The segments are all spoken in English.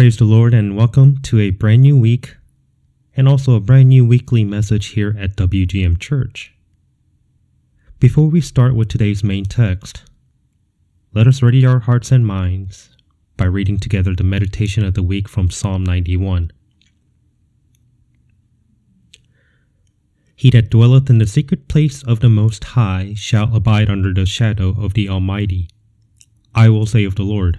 Praise the Lord and welcome to a brand new week and also a brand new weekly message here at WGM Church. Before we start with today's main text, let us ready our hearts and minds by reading together the meditation of the week from Psalm 91. He that dwelleth in the secret place of the Most High shall abide under the shadow of the Almighty. I will say of the Lord,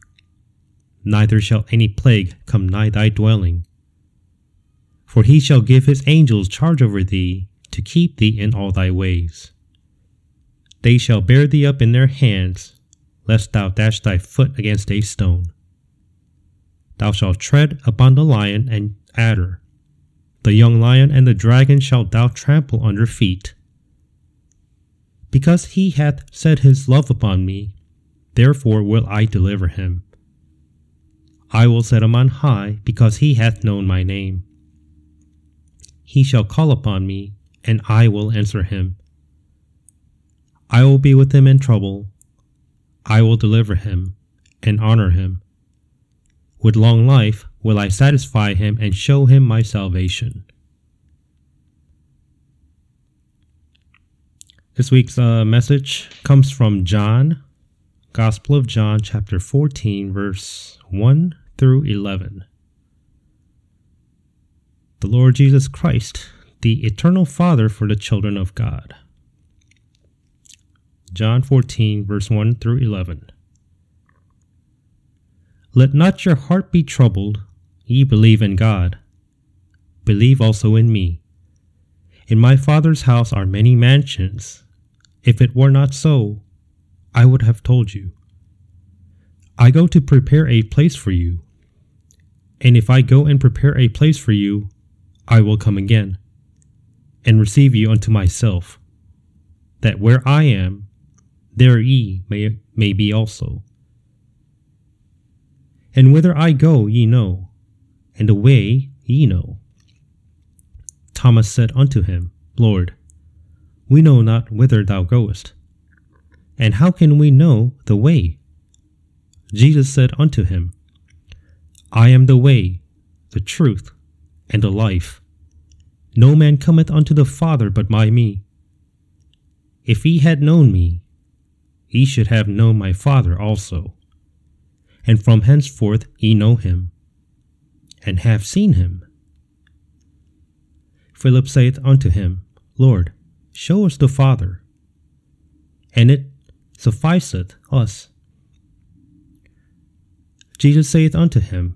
neither shall any plague come nigh thy dwelling. For he shall give his angels charge over thee, to keep thee in all thy ways. They shall bear thee up in their hands, lest thou dash thy foot against a stone. Thou shalt tread upon the lion and adder. The young lion and the dragon shalt thou trample under feet. Because he hath set his love upon me, therefore will I deliver him. I will set him on high, because he hath known my name. He shall call upon me, and I will answer him. I will be with him in trouble. I will deliver him and honor him. With long life will I satisfy him and show him my salvation. This week's uh, message comes from John, Gospel of John, chapter 14, verse 1 through 11. The Lord Jesus Christ, the eternal Father for the children of God. John 14, verse 1 through 11. Let not your heart be troubled, ye believe in God. Believe also in me. In my Father's house are many mansions. If it were not so, I would have told you. I go to prepare a place for you. And if I go and prepare a place for you, I will come again and receive you unto myself, that where I am, there ye may, may be also. And whither I go ye know, and the way ye know. Thomas said unto him, Lord, we know not whither thou goest, and how can we know the way? Jesus said unto him, I am the way, the truth, and the life. No man cometh unto the Father but by me. If ye had known me, ye should have known my Father also. And from henceforth ye know him, and have seen him. Philip saith unto him, Lord, show us the Father, and it sufficeth us. Jesus saith unto him,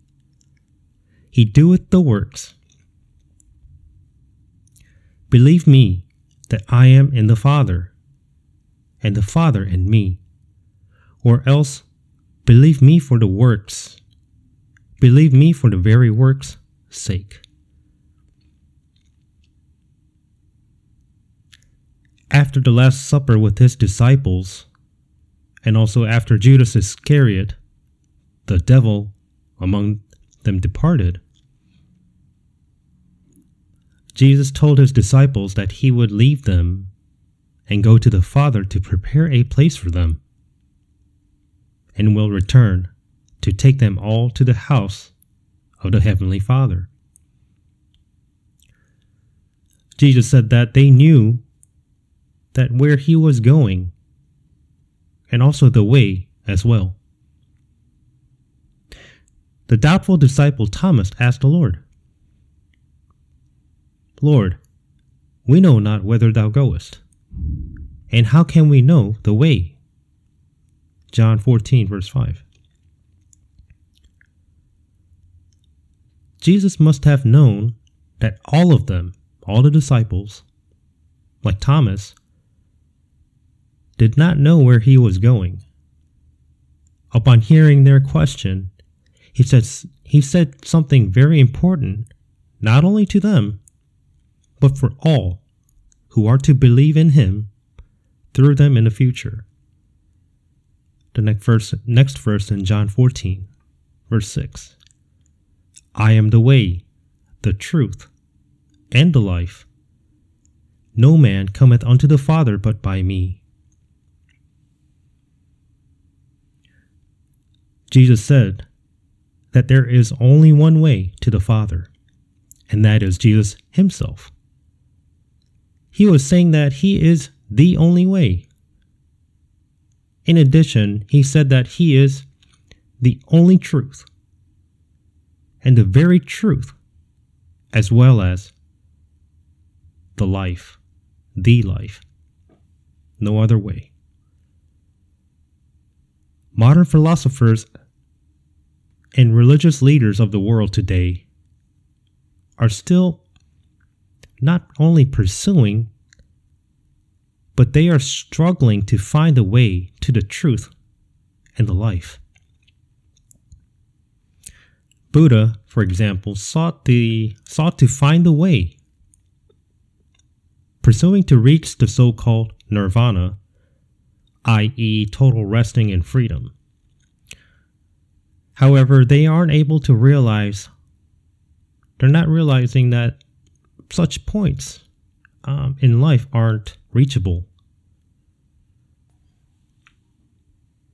he doeth the works. Believe me that I am in the Father, and the Father in me, or else believe me for the works. Believe me for the very works' sake. After the Last Supper with his disciples, and also after Judas Iscariot, the devil among them departed. Jesus told his disciples that he would leave them and go to the Father to prepare a place for them, and will return to take them all to the house of the Heavenly Father. Jesus said that they knew that where he was going and also the way as well. The doubtful disciple Thomas asked the Lord, Lord, we know not whither thou goest, and how can we know the way? John 14, verse 5. Jesus must have known that all of them, all the disciples, like Thomas, did not know where he was going. Upon hearing their question, he said, he said something very important, not only to them, but for all who are to believe in him through them in the future. The next verse, next verse in John 14, verse 6. I am the way, the truth, and the life. No man cometh unto the Father but by me. Jesus said that there is only one way to the Father, and that is Jesus Himself. He was saying that He is the only way. In addition, He said that He is the only truth and the very truth, as well as the life, the life. No other way. Modern philosophers and religious leaders of the world today are still not only pursuing, but they are struggling to find a way to the truth and the life. Buddha, for example, sought, the, sought to find the way, pursuing to reach the so called nirvana, i.e., total resting and freedom. However, they aren't able to realize, they're not realizing that such points um, in life aren't reachable.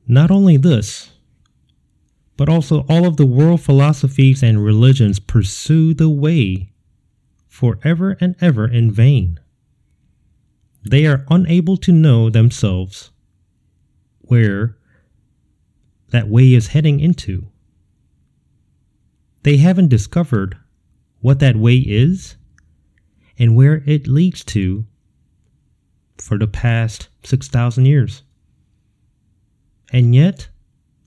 Not only this, but also all of the world philosophies and religions pursue the way forever and ever in vain. They are unable to know themselves where that way is heading into. They haven't discovered what that way is and where it leads to for the past 6,000 years. And yet,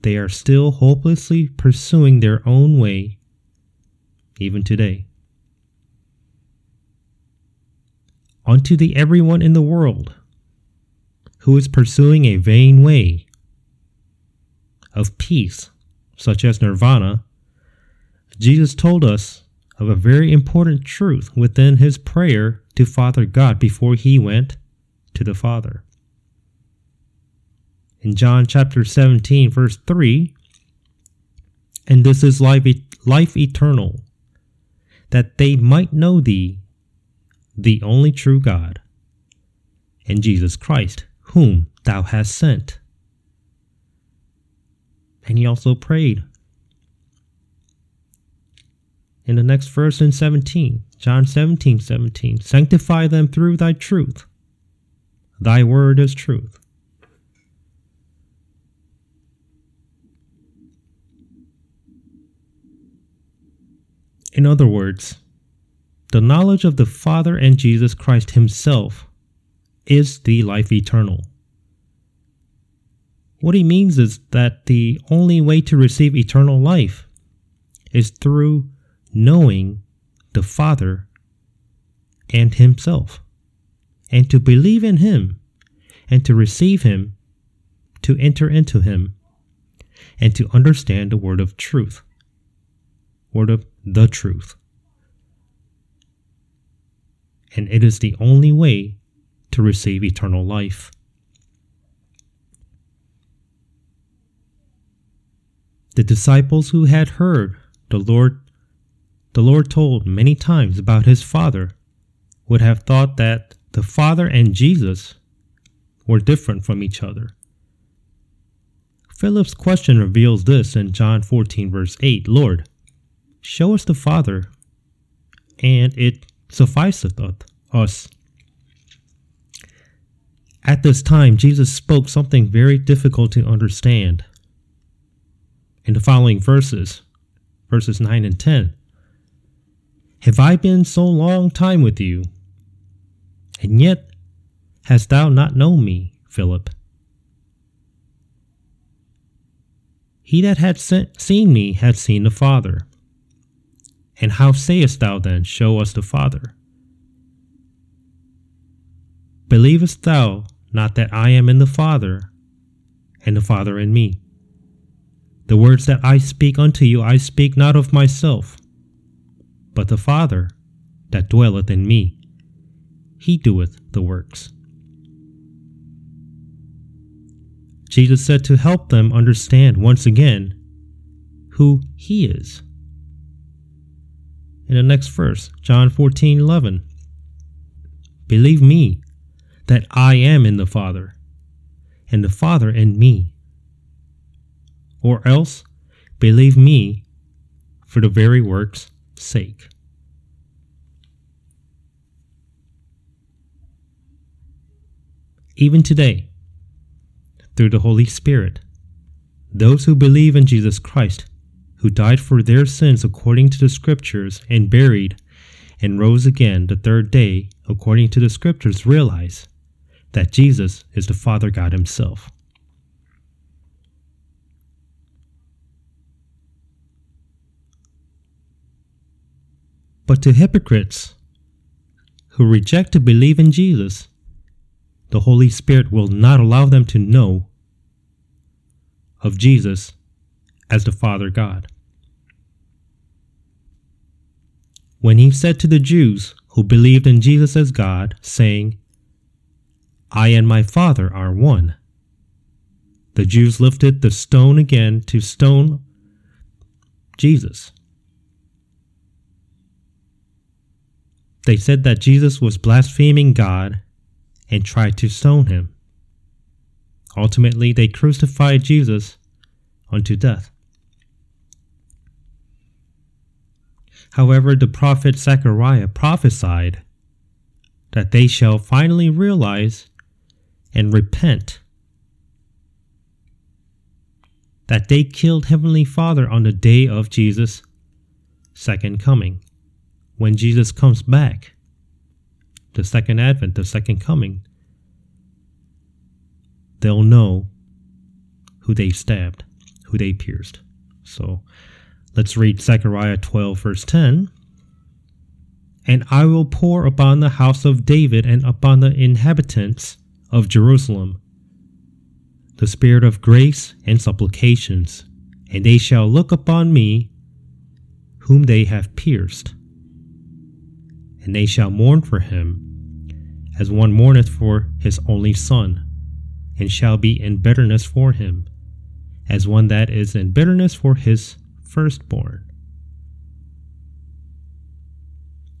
they are still hopelessly pursuing their own way, even today. Unto the everyone in the world who is pursuing a vain way of peace, such as nirvana, Jesus told us of a very important truth within his prayer to Father God before he went to the Father in John chapter 17, verse 3. And this is life, life eternal, that they might know thee, the only true God, and Jesus Christ, whom thou hast sent. And he also prayed. In the next verse in 17, John 17, 17, sanctify them through thy truth. Thy word is truth. In other words, the knowledge of the Father and Jesus Christ Himself is the life eternal. What he means is that the only way to receive eternal life is through knowing the Father and Himself, and to believe in Him, and to receive Him, to enter into Him, and to understand the word of truth, word of the truth. And it is the only way to receive eternal life. The disciples who had heard the Lord the Lord told many times about his Father would have thought that the Father and Jesus were different from each other. Philip's question reveals this in John 14, verse 8 Lord, show us the Father, and it sufficeth us. At this time, Jesus spoke something very difficult to understand. In the following verses, verses 9 and 10, Have I been so long time with you, and yet hast thou not known me, Philip? He that had seen me had seen the Father. And how sayest thou then, Show us the Father? Believest thou not that I am in the Father, and the Father in me? The words that I speak unto you, I speak not of myself, but the Father that dwelleth in me. He doeth the works. Jesus said to help them understand once again who He is. In the next verse, John 14 11. Believe me that I am in the Father, and the Father in me. Or else, believe me for the very work's sake. Even today, through the Holy Spirit, those who believe in Jesus Christ, who died for their sins according to the Scriptures and buried and rose again the third day according to the Scriptures, realize that Jesus is the Father God Himself. But to hypocrites who reject to believe in Jesus, the Holy Spirit will not allow them to know of Jesus as the Father God. When he said to the Jews who believed in Jesus as God, saying, I and my Father are one. The Jews lifted the stone again to stone Jesus. They said that Jesus was blaspheming God and tried to stone him. Ultimately, they crucified Jesus unto death. However, the prophet Zechariah prophesied that they shall finally realize and repent that they killed Heavenly Father on the day of Jesus' second coming. When Jesus comes back, the second advent, the second coming, they'll know who they stabbed, who they pierced. So let's read Zechariah 12, verse 10. And I will pour upon the house of David and upon the inhabitants of Jerusalem, the spirit of grace and supplications, and they shall look upon me, whom they have pierced. And they shall mourn for him, as one mourneth for his only son, and shall be in bitterness for him, as one that is in bitterness for his firstborn.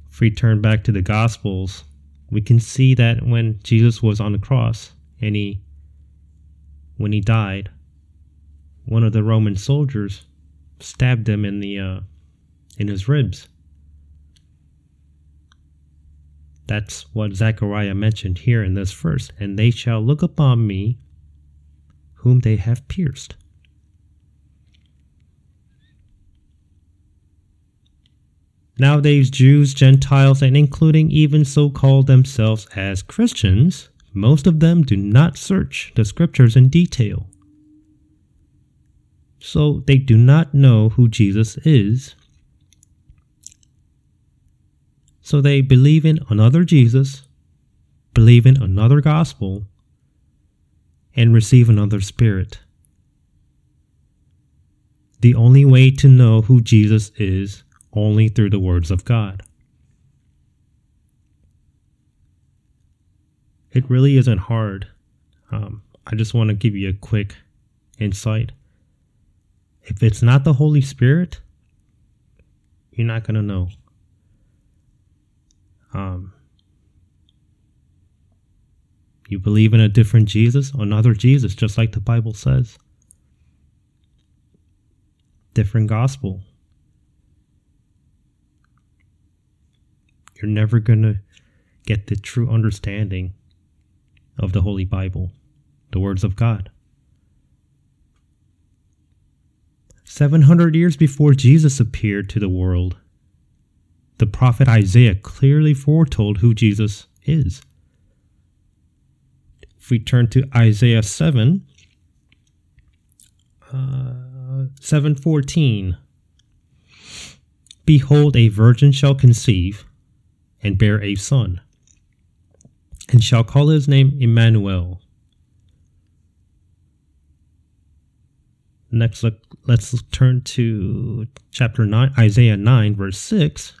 If we turn back to the Gospels, we can see that when Jesus was on the cross and he when he died, one of the Roman soldiers stabbed him in the uh, in his ribs. That's what Zechariah mentioned here in this verse. And they shall look upon me, whom they have pierced. Nowadays, Jews, Gentiles, and including even so called themselves as Christians, most of them do not search the scriptures in detail. So they do not know who Jesus is. So they believe in another Jesus, believe in another gospel, and receive another spirit. The only way to know who Jesus is only through the words of God. It really isn't hard. Um, I just want to give you a quick insight. If it's not the Holy Spirit, you're not going to know. Um, You believe in a different Jesus, another Jesus, just like the Bible says. Different gospel. You're never going to get the true understanding of the Holy Bible, the words of God. 700 years before Jesus appeared to the world, the prophet Isaiah clearly foretold who Jesus is. If we turn to Isaiah 7, uh, 714, Behold, a virgin shall conceive and bear a son, and shall call his name Emmanuel. Next, let, let's turn to chapter 9, Isaiah 9, verse 6.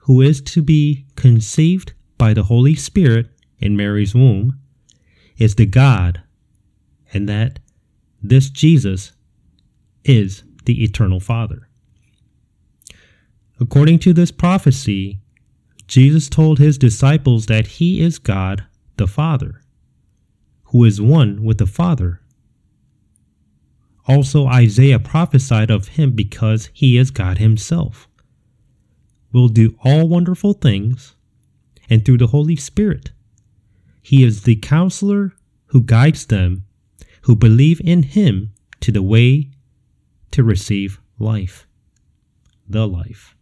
who is to be conceived by the Holy Spirit in Mary's womb, is the God, and that this Jesus is the eternal Father. According to this prophecy, Jesus told his disciples that he is God the Father, who is one with the Father also, Isaiah prophesied of him because he is God himself. Will do all wonderful things, and through the Holy Spirit. He is the counselor who guides them who believe in him to the way to receive life, the life.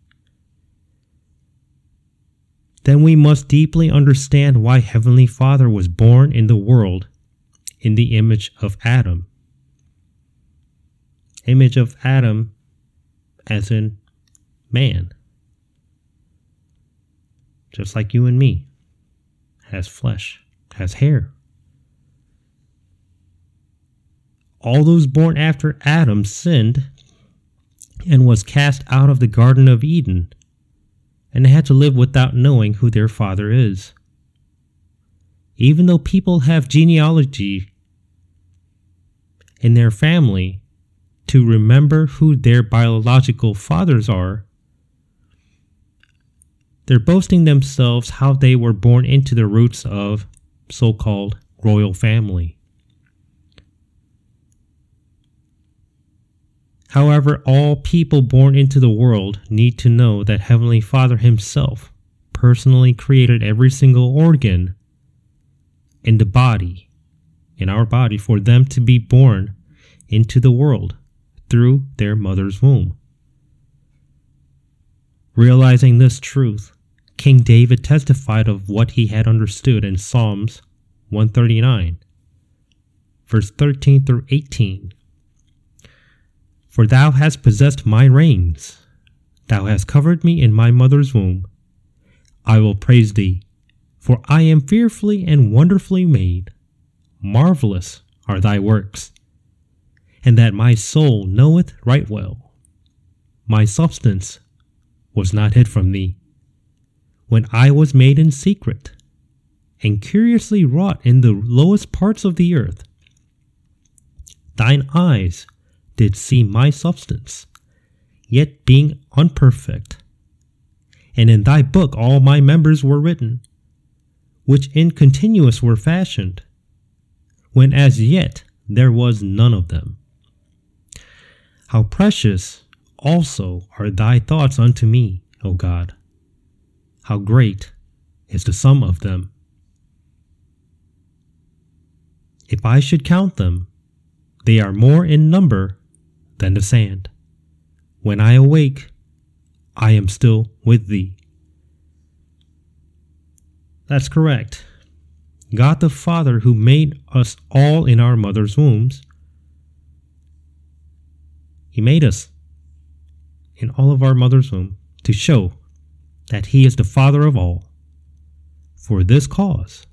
Then we must deeply understand why Heavenly Father was born in the world in the image of Adam image of Adam as in man. Just like you and me, has flesh, has hair. All those born after Adam sinned and was cast out of the Garden of Eden, and had to live without knowing who their father is. Even though people have genealogy in their family, to remember who their biological fathers are, they're boasting themselves how they were born into the roots of so called royal family. However, all people born into the world need to know that Heavenly Father Himself personally created every single organ in the body, in our body, for them to be born into the world through their mother's womb. Realizing this truth, King David testified of what he had understood in Psalms 139, verse 13 through 18. For thou hast possessed my reins, thou hast covered me in my mother's womb. I will praise thee, for I am fearfully and wonderfully made. Marvelous are thy works and that my soul knoweth right well. My substance was not hid from thee, when I was made in secret, and curiously wrought in the lowest parts of the earth. Thine eyes did see my substance, yet being unperfect. And in thy book all my members were written, which in continuous were fashioned, when as yet there was none of them. How precious also are thy thoughts unto me, O God! How great is the sum of them! If I should count them, they are more in number than the sand. When I awake, I am still with thee. That's correct. God the Father, who made us all in our mother's wombs, he made us in all of our mother's womb to show that He is the Father of all. For this cause,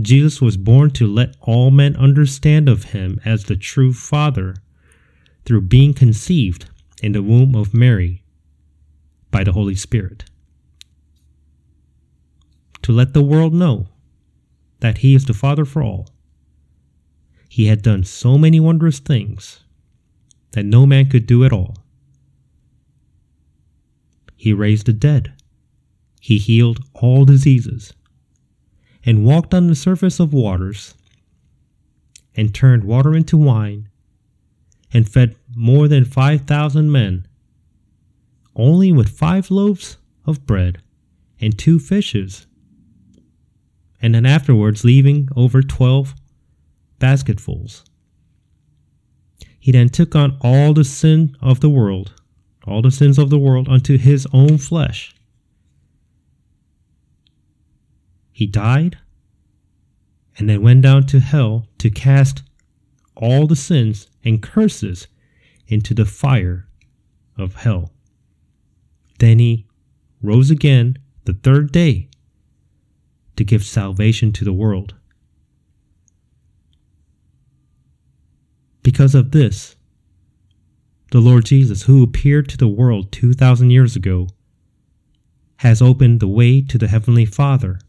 Jesus was born to let all men understand of him as the true Father through being conceived in the womb of Mary by the Holy Spirit. To let the world know that he is the Father for all. He had done so many wondrous things that no man could do at all. He raised the dead. He healed all diseases and walked on the surface of waters and turned water into wine and fed more than 5,000 men only with five loaves of bread and two fishes, and then afterwards leaving over 12 basketfuls. He then took on all the sin of the world, all the sins of the world unto his own flesh. He died and then went down to hell to cast all the sins and curses into the fire of hell. Then he rose again the third day to give salvation to the world. Because of this, the Lord Jesus, who appeared to the world 2,000 years ago, has opened the way to the Heavenly Father.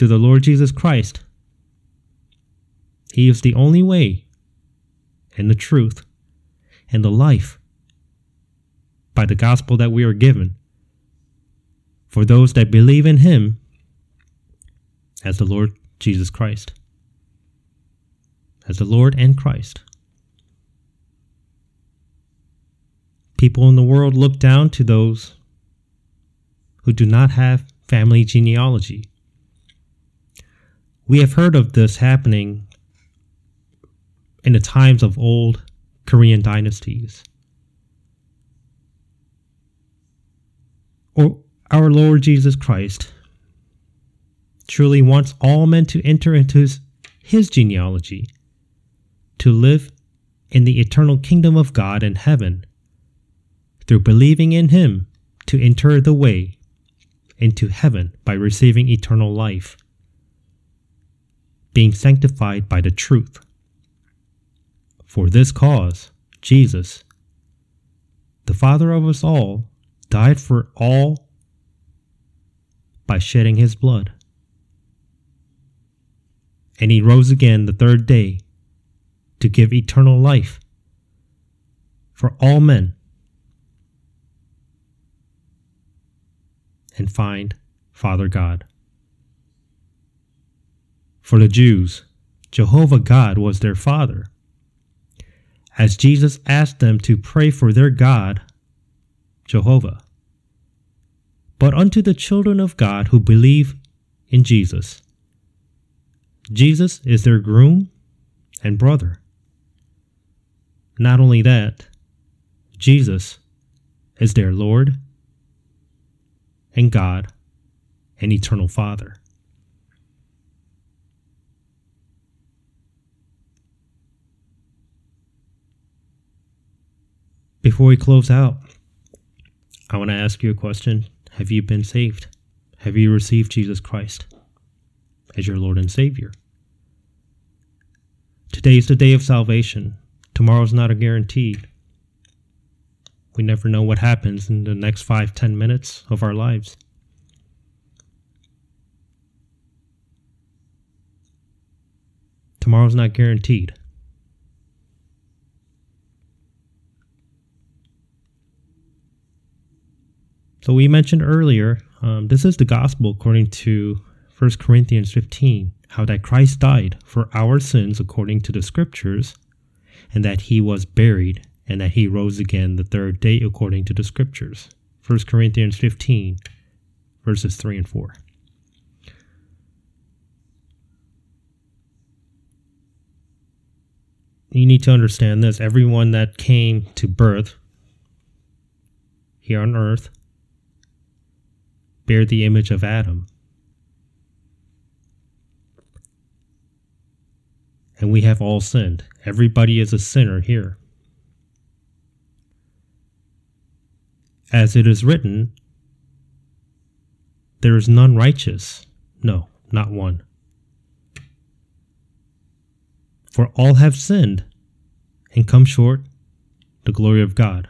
To the Lord Jesus Christ. He is the only way, and the truth, and the life by the gospel that we are given for those that believe in Him as the Lord Jesus Christ as the Lord and Christ. People in the world look down to those who do not have family genealogy. We have heard of this happening in the times of old Korean dynasties. Or our Lord Jesus Christ truly wants all men to enter into his, his genealogy to live in the eternal kingdom of God in heaven through believing in Him to enter the way into heaven by receiving eternal life, being sanctified by the truth. For this cause, Jesus, the Father of us all, died for all by shedding his blood. And he rose again the third day to give eternal life for all men and find Father God. For the Jews, Jehovah God was their Father. As Jesus asked them to pray for their God, Jehovah. But unto the children of God who believe in Jesus, Jesus is their groom and brother. Not only that, Jesus is their Lord and God and eternal Father. Before we close out, I want to ask you a question. Have you been saved? Have you received Jesus Christ as your Lord and Savior? Today is the day of salvation. Tomorrow's not a guarantee. We never know what happens in the next five, ten minutes of our lives. Tomorrow's not guaranteed. So we mentioned earlier, um, this is the gospel according to 1 Corinthians 15, how that Christ died for our sins according to the scriptures and that he was buried, and that he rose again the third day according to the scriptures. 1 Corinthians 15, verses 3 and 4. You need to understand this. Everyone that came to birth here on earth bear the image of Adam. and we have all sinned. Everybody is a sinner here. As it is written, there is none righteous. No, not one. For all have sinned and come short the glory of God.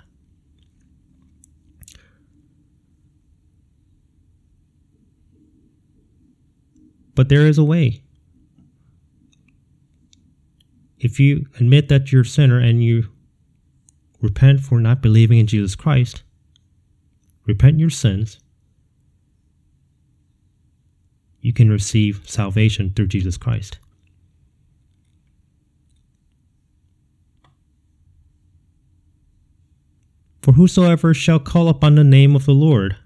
But there is a way. If you admit that you're a sinner and you repent for not believing in Jesus Christ, repent your sins, you can receive salvation through Jesus Christ. For whosoever shall call upon the name of the Lord,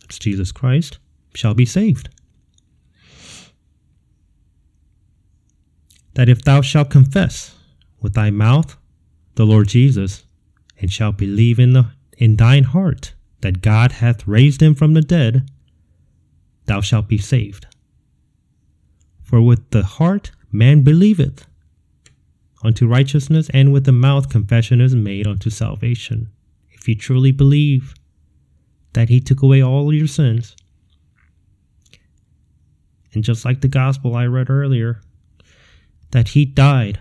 that's Jesus Christ, shall be saved. That if thou shalt confess with thy mouth the Lord Jesus, and shalt believe in, the, in thine heart that God hath raised him from the dead, thou shalt be saved. For with the heart man believeth unto righteousness, and with the mouth confession is made unto salvation. If you truly believe that he took away all your sins, and just like the gospel I read earlier, that he died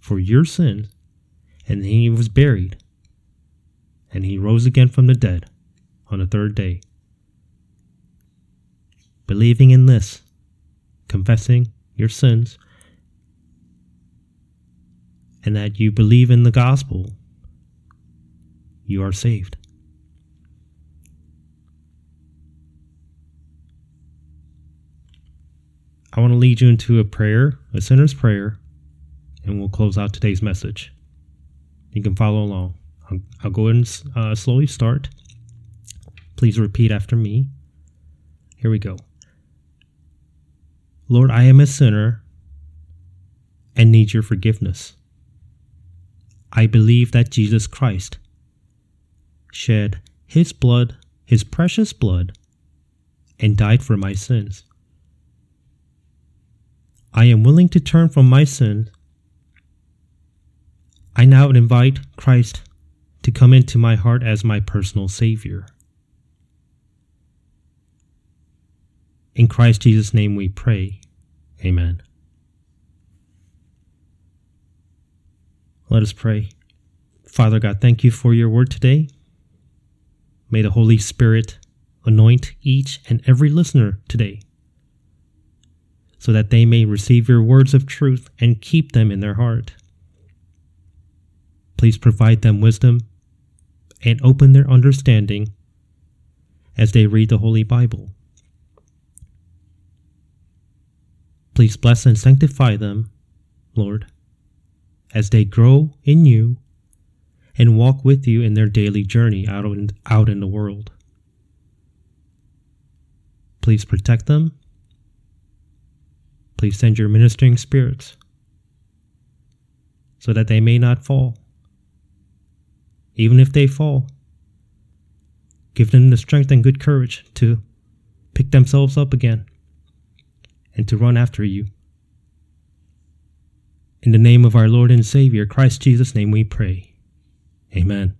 for your sins, and he was buried, and he rose again from the dead on the third day. Believing in this, confessing your sins, and that you believe in the gospel, you are saved. I want to lead you into a prayer, a sinner's prayer, and we'll close out today's message. You can follow along. I'll, I'll go ahead and uh, slowly start. Please repeat after me. Here we go. Lord, I am a sinner and need your forgiveness. I believe that Jesus Christ shed his blood, his precious blood, and died for my sins. I am willing to turn from my sins. I now invite Christ to come into my heart as my personal Savior. In Christ Jesus' name we pray. Amen. Let us pray. Father God, thank you for your word today. May the Holy Spirit anoint each and every listener today so that they may receive your words of truth and keep them in their heart. Please provide them wisdom and open their understanding as they read the Holy Bible. Please bless and sanctify them, Lord, as they grow in you and walk with you in their daily journey out in, out in the world. Please protect them Please send your ministering spirits so that they may not fall. Even if they fall, give them the strength and good courage to pick themselves up again and to run after you. In the name of our Lord and Savior, Christ Jesus' name, we pray. Amen.